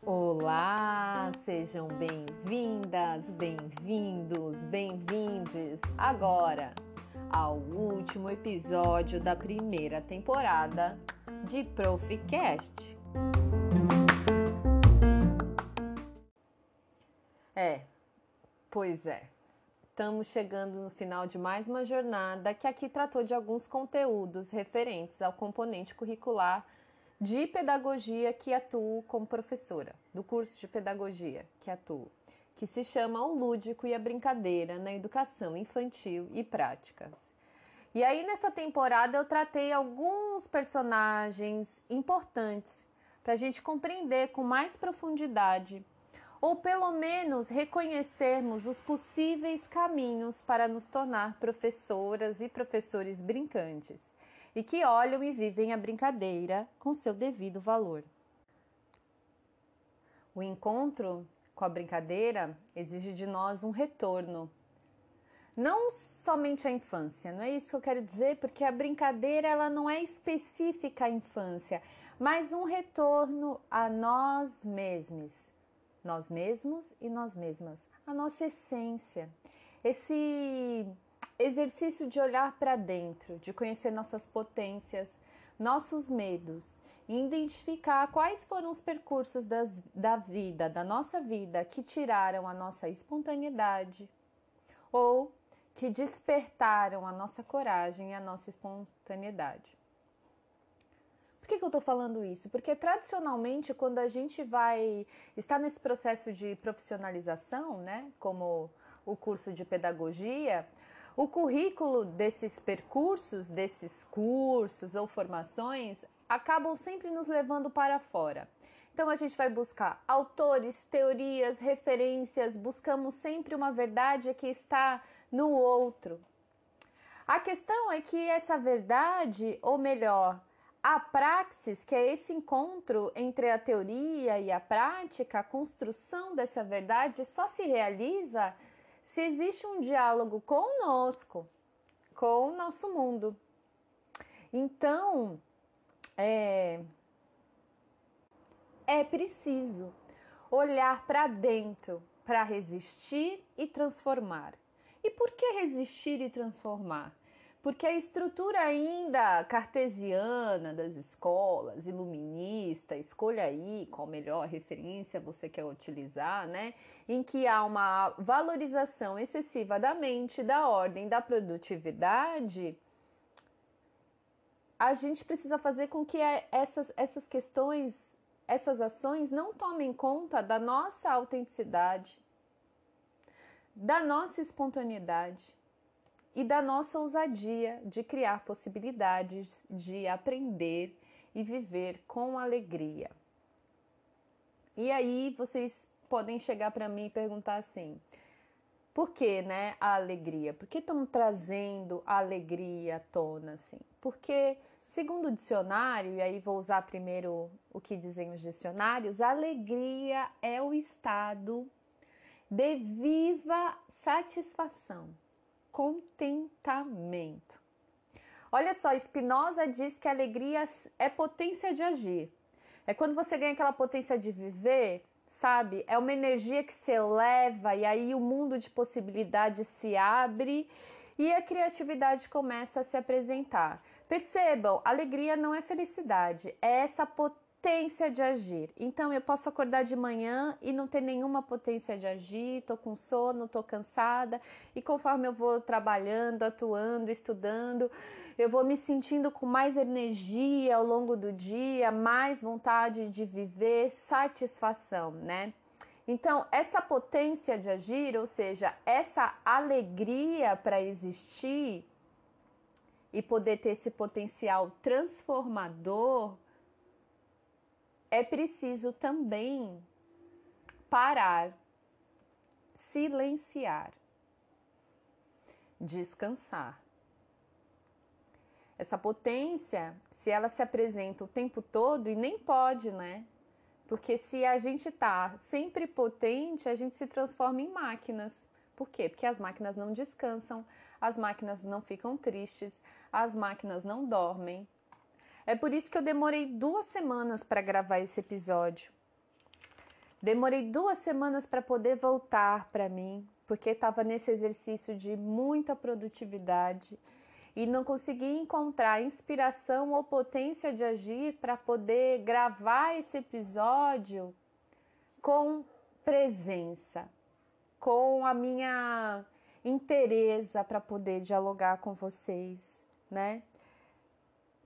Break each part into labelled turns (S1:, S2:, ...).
S1: Olá, sejam bem-vindas, bem-vindos, bem-vindes agora ao último episódio da primeira temporada de Proficast. É, pois é. Estamos chegando no final de mais uma jornada que aqui tratou de alguns conteúdos referentes ao componente curricular de pedagogia que atuo como professora, do curso de pedagogia que atuo, que se chama O Lúdico e a Brincadeira na Educação Infantil e Práticas. E aí, nesta temporada, eu tratei alguns personagens importantes para a gente compreender com mais profundidade, ou pelo menos reconhecermos os possíveis caminhos para nos tornar professoras e professores brincantes e que olham e vivem a brincadeira com seu devido valor. O encontro com a brincadeira exige de nós um retorno. Não somente a infância, não é isso que eu quero dizer, porque a brincadeira ela não é específica à infância, mas um retorno a nós mesmos, nós mesmos e nós mesmas, a nossa essência. Esse exercício de olhar para dentro, de conhecer nossas potências, nossos medos e identificar quais foram os percursos das, da vida, da nossa vida, que tiraram a nossa espontaneidade ou que despertaram a nossa coragem e a nossa espontaneidade. Que, que eu estou falando isso? Porque tradicionalmente, quando a gente vai estar nesse processo de profissionalização, né, como o curso de pedagogia, o currículo desses percursos, desses cursos ou formações, acabam sempre nos levando para fora. Então a gente vai buscar autores, teorias, referências, buscamos sempre uma verdade que está no outro. A questão é que essa verdade, ou melhor, a praxis, que é esse encontro entre a teoria e a prática, a construção dessa verdade só se realiza se existe um diálogo conosco, com o nosso mundo. Então, é, é preciso olhar para dentro para resistir e transformar. E por que resistir e transformar? Porque a estrutura ainda cartesiana das escolas, iluminista, escolha aí qual melhor referência você quer utilizar, né? Em que há uma valorização excessiva da mente, da ordem, da produtividade, a gente precisa fazer com que essas, essas questões, essas ações não tomem conta da nossa autenticidade, da nossa espontaneidade e da nossa ousadia de criar possibilidades de aprender e viver com alegria. E aí vocês podem chegar para mim e perguntar assim: por que, né, a alegria? Por que estamos trazendo a alegria à tona assim? Porque segundo o dicionário, e aí vou usar primeiro o que dizem os dicionários, a alegria é o estado de viva satisfação contentamento. Olha só, Spinoza diz que a alegria é potência de agir. É quando você ganha aquela potência de viver, sabe? É uma energia que se eleva e aí o mundo de possibilidades se abre e a criatividade começa a se apresentar. Percebam, alegria não é felicidade, é essa potência potência de agir. Então eu posso acordar de manhã e não ter nenhuma potência de agir, tô com sono, tô cansada, e conforme eu vou trabalhando, atuando, estudando, eu vou me sentindo com mais energia ao longo do dia, mais vontade de viver, satisfação, né? Então, essa potência de agir, ou seja, essa alegria para existir e poder ter esse potencial transformador, é preciso também parar, silenciar, descansar. Essa potência, se ela se apresenta o tempo todo, e nem pode, né? Porque se a gente tá sempre potente, a gente se transforma em máquinas. Por quê? Porque as máquinas não descansam, as máquinas não ficam tristes, as máquinas não dormem. É por isso que eu demorei duas semanas para gravar esse episódio. Demorei duas semanas para poder voltar para mim, porque estava nesse exercício de muita produtividade e não consegui encontrar inspiração ou potência de agir para poder gravar esse episódio com presença, com a minha interesa para poder dialogar com vocês, né?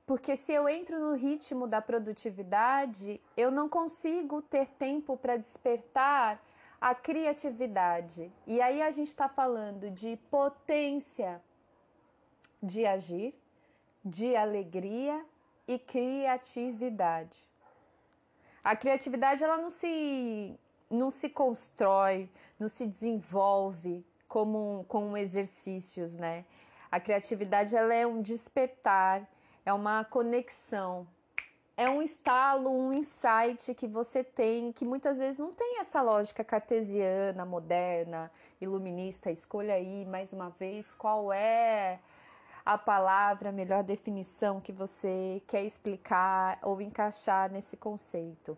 S1: Porque se eu entro no ritmo da produtividade, eu não consigo ter tempo para despertar a criatividade. E aí a gente está falando de potência de agir, de alegria e criatividade. A criatividade ela não se não se constrói, não se desenvolve como com exercícios, né? A criatividade ela é um despertar, é uma conexão, é um estalo, um insight que você tem, que muitas vezes não tem essa lógica cartesiana, moderna, iluminista. Escolha aí mais uma vez qual é a palavra, a melhor definição que você quer explicar ou encaixar nesse conceito.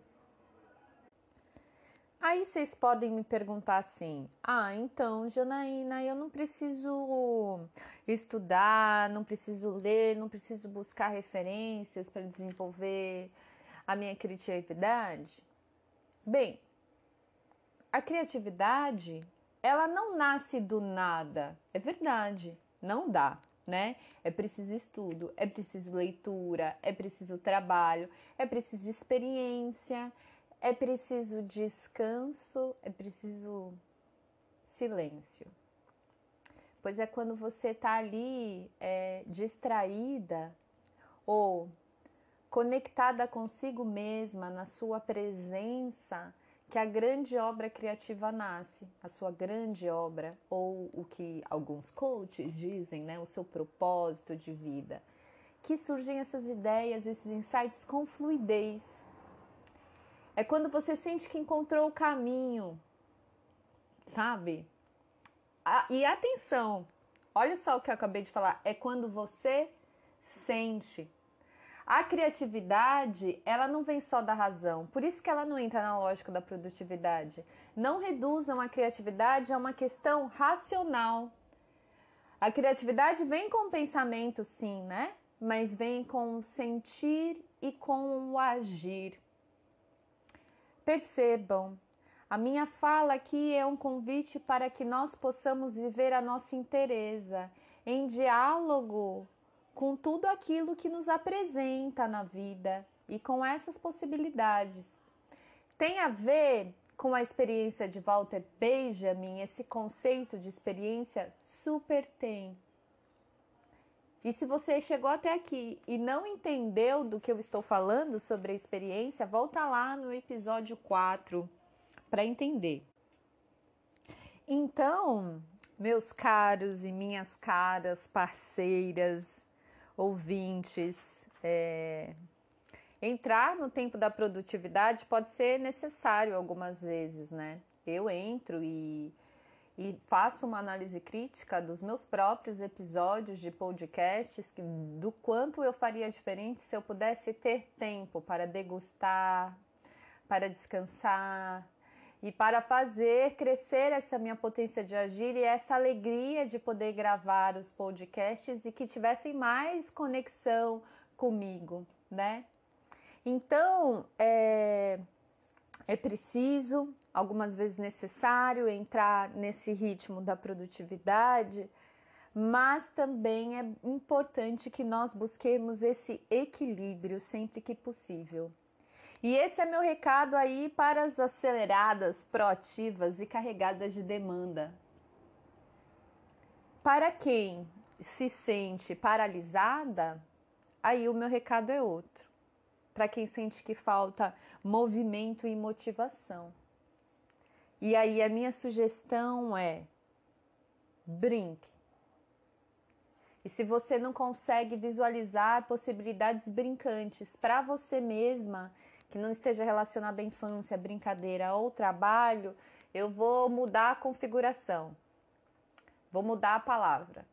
S1: Aí vocês podem me perguntar assim: ah, então, Janaína, eu não preciso estudar, não preciso ler, não preciso buscar referências para desenvolver a minha criatividade? Bem, a criatividade, ela não nasce do nada, é verdade, não dá, né? É preciso estudo, é preciso leitura, é preciso trabalho, é preciso experiência, é preciso descanso, é preciso silêncio. Pois é quando você está ali é, distraída ou conectada consigo mesma, na sua presença, que a grande obra criativa nasce, a sua grande obra, ou o que alguns coaches dizem, né, o seu propósito de vida. Que surgem essas ideias, esses insights com fluidez é quando você sente que encontrou o caminho, sabe? Ah, e atenção, olha só o que eu acabei de falar. É quando você sente. A criatividade, ela não vem só da razão, por isso que ela não entra na lógica da produtividade. Não reduzam a criatividade a uma questão racional. A criatividade vem com o pensamento, sim, né? Mas vem com o sentir e com o agir. Percebam, a minha fala aqui é um convite para que nós possamos viver a nossa inteireza em diálogo com tudo aquilo que nos apresenta na vida e com essas possibilidades. Tem a ver com a experiência de Walter Benjamin, esse conceito de experiência super tem. E se você chegou até aqui e não entendeu do que eu estou falando sobre a experiência, volta lá no episódio 4 para entender. Então, meus caros e minhas caras parceiras, ouvintes, é, entrar no tempo da produtividade pode ser necessário algumas vezes, né? Eu entro e e faço uma análise crítica dos meus próprios episódios de podcasts, do quanto eu faria diferente se eu pudesse ter tempo para degustar, para descansar e para fazer crescer essa minha potência de agir e essa alegria de poder gravar os podcasts e que tivessem mais conexão comigo, né? Então, é, é preciso algumas vezes necessário entrar nesse ritmo da produtividade, mas também é importante que nós busquemos esse equilíbrio sempre que possível. E esse é meu recado aí para as aceleradas, proativas e carregadas de demanda. Para quem se sente paralisada, aí o meu recado é outro. Para quem sente que falta movimento e motivação. E aí a minha sugestão é brinque. E se você não consegue visualizar possibilidades brincantes para você mesma, que não esteja relacionada à infância, brincadeira ou trabalho, eu vou mudar a configuração. Vou mudar a palavra,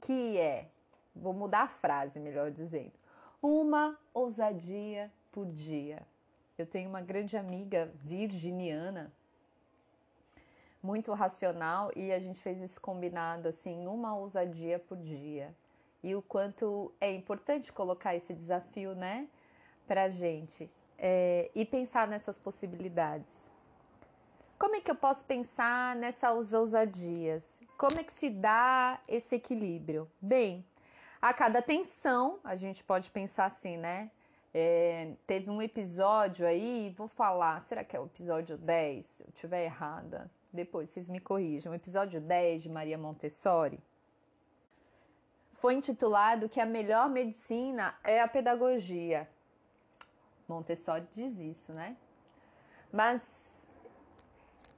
S1: que é vou mudar a frase, melhor dizendo. Uma ousadia por dia. Eu tenho uma grande amiga virginiana, muito racional, e a gente fez esse combinado assim, uma ousadia por dia. E o quanto é importante colocar esse desafio, né, pra gente é, e pensar nessas possibilidades. Como é que eu posso pensar nessas ousadias? Como é que se dá esse equilíbrio? Bem, a cada tensão, a gente pode pensar assim, né? É, teve um episódio aí, vou falar, será que é o episódio 10? Se eu estiver errada, depois vocês me corrijam. Episódio 10 de Maria Montessori foi intitulado que a melhor medicina é a pedagogia. Montessori diz isso, né? Mas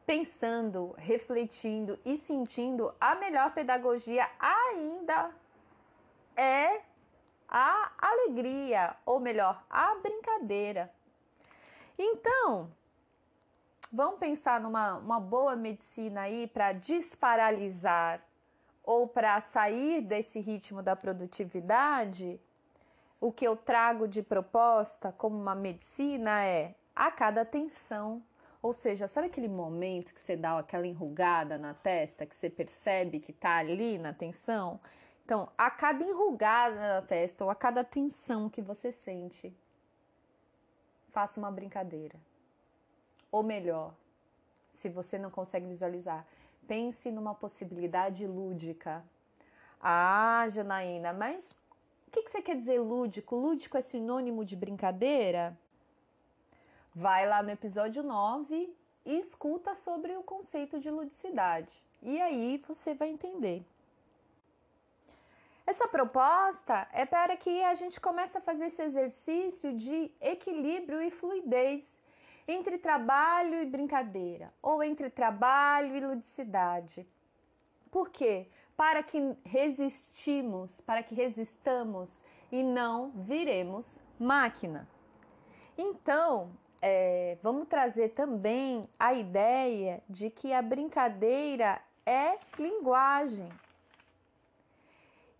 S1: pensando, refletindo e sentindo, a melhor pedagogia ainda é a alegria, ou melhor, a brincadeira. Então, vamos pensar numa uma boa medicina aí para desparalisar ou para sair desse ritmo da produtividade? O que eu trago de proposta como uma medicina é a cada tensão ou seja, sabe aquele momento que você dá aquela enrugada na testa, que você percebe que tá ali na tensão? Então, a cada enrugada na testa ou a cada tensão que você sente, faça uma brincadeira. Ou melhor, se você não consegue visualizar, pense numa possibilidade lúdica. Ah, Janaína, mas o que, que você quer dizer lúdico? Lúdico é sinônimo de brincadeira? Vai lá no episódio 9 e escuta sobre o conceito de ludicidade. E aí você vai entender. Essa proposta é para que a gente comece a fazer esse exercício de equilíbrio e fluidez entre trabalho e brincadeira, ou entre trabalho e ludicidade. Por quê? Para que resistimos, para que resistamos e não viremos máquina. Então, é, vamos trazer também a ideia de que a brincadeira é linguagem.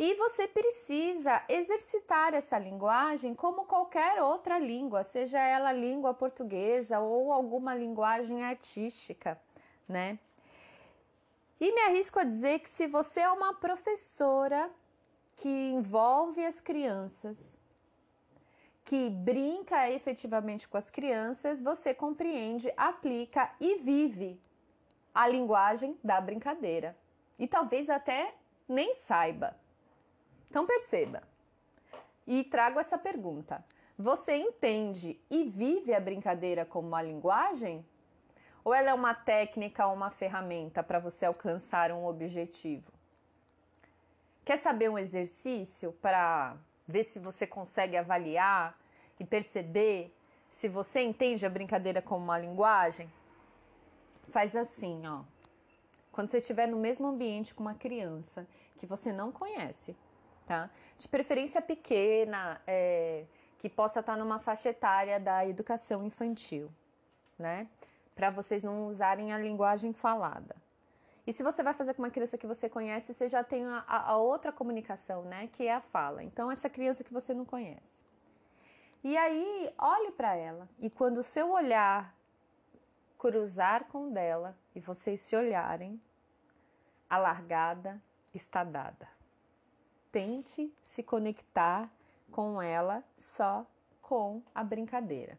S1: E você precisa exercitar essa linguagem como qualquer outra língua, seja ela língua portuguesa ou alguma linguagem artística, né? E me arrisco a dizer que se você é uma professora que envolve as crianças, que brinca efetivamente com as crianças, você compreende, aplica e vive a linguagem da brincadeira. E talvez até nem saiba. Então perceba. E trago essa pergunta: você entende e vive a brincadeira como uma linguagem? Ou ela é uma técnica ou uma ferramenta para você alcançar um objetivo? Quer saber um exercício para ver se você consegue avaliar e perceber se você entende a brincadeira como uma linguagem, faz assim, ó. Quando você estiver no mesmo ambiente com uma criança que você não conhece, tá? De preferência pequena, é, que possa estar numa faixa etária da educação infantil, né? Para vocês não usarem a linguagem falada. E se você vai fazer com uma criança que você conhece, você já tem a, a outra comunicação, né? Que é a fala. Então, essa criança que você não conhece. E aí, olhe para ela e quando o seu olhar cruzar com o dela e vocês se olharem, a largada está dada. Tente se conectar com ela só com a brincadeira.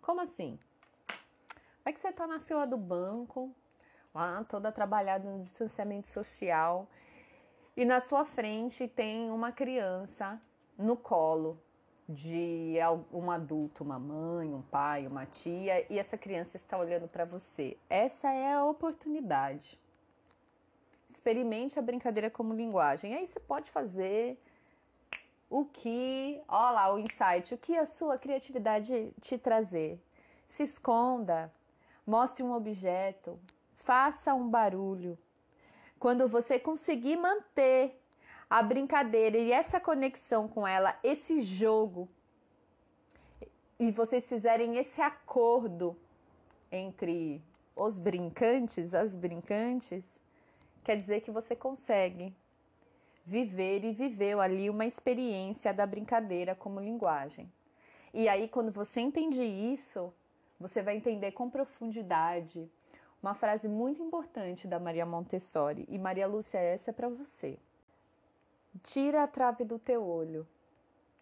S1: Como assim? Vai que você está na fila do banco, lá toda trabalhada no distanciamento social, e na sua frente tem uma criança no colo, de um adulto, uma mãe, um pai, uma tia, e essa criança está olhando para você. Essa é a oportunidade. Experimente a brincadeira como linguagem. Aí você pode fazer o que, ó lá, o insight, o que a sua criatividade te trazer. Se esconda, mostre um objeto, faça um barulho. Quando você conseguir manter a brincadeira e essa conexão com ela, esse jogo, e vocês fizerem esse acordo entre os brincantes, as brincantes, quer dizer que você consegue viver e viveu ali uma experiência da brincadeira como linguagem. E aí, quando você entende isso, você vai entender com profundidade uma frase muito importante da Maria Montessori. E Maria Lúcia, essa é para você. Tira a trave do teu olho,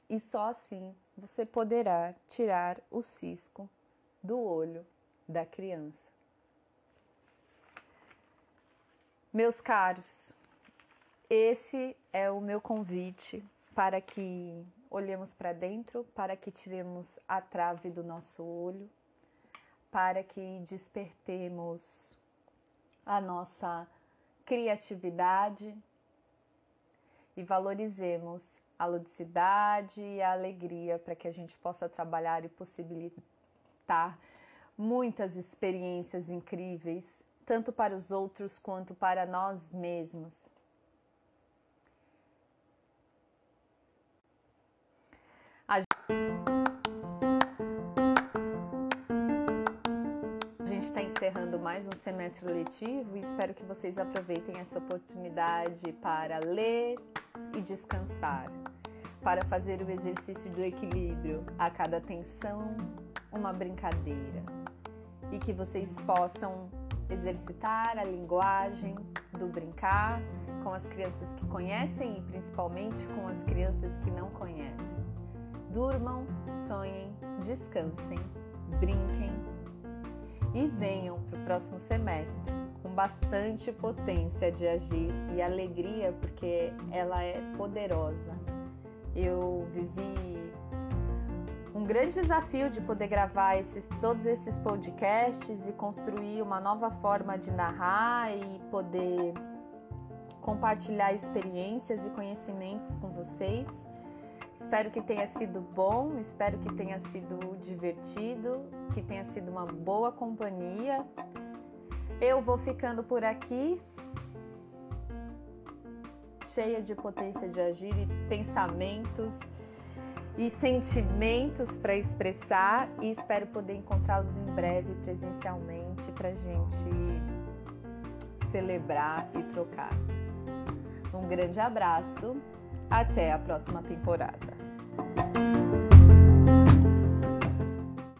S1: e só assim você poderá tirar o cisco do olho da criança. Meus caros, esse é o meu convite para que olhemos para dentro, para que tiremos a trave do nosso olho, para que despertemos a nossa criatividade e valorizemos a ludicidade e a alegria para que a gente possa trabalhar e possibilitar muitas experiências incríveis, tanto para os outros quanto para nós mesmos. A gente está encerrando mais um semestre letivo e espero que vocês aproveitem essa oportunidade para ler e descansar, para fazer o exercício do equilíbrio, a cada tensão, uma brincadeira, e que vocês possam exercitar a linguagem do brincar com as crianças que conhecem e principalmente com as crianças que não conhecem. Durmam, sonhem, descansem, brinquem e venham para o próximo semestre com bastante potência de agir e alegria, porque ela é poderosa. Eu vivi grande desafio de poder gravar esses, todos esses podcasts e construir uma nova forma de narrar e poder compartilhar experiências e conhecimentos com vocês. Espero que tenha sido bom, espero que tenha sido divertido, que tenha sido uma boa companhia. Eu vou ficando por aqui, cheia de potência de agir e pensamentos e sentimentos para expressar e espero poder encontrá-los em breve presencialmente para gente celebrar e trocar. Um grande abraço até a próxima temporada.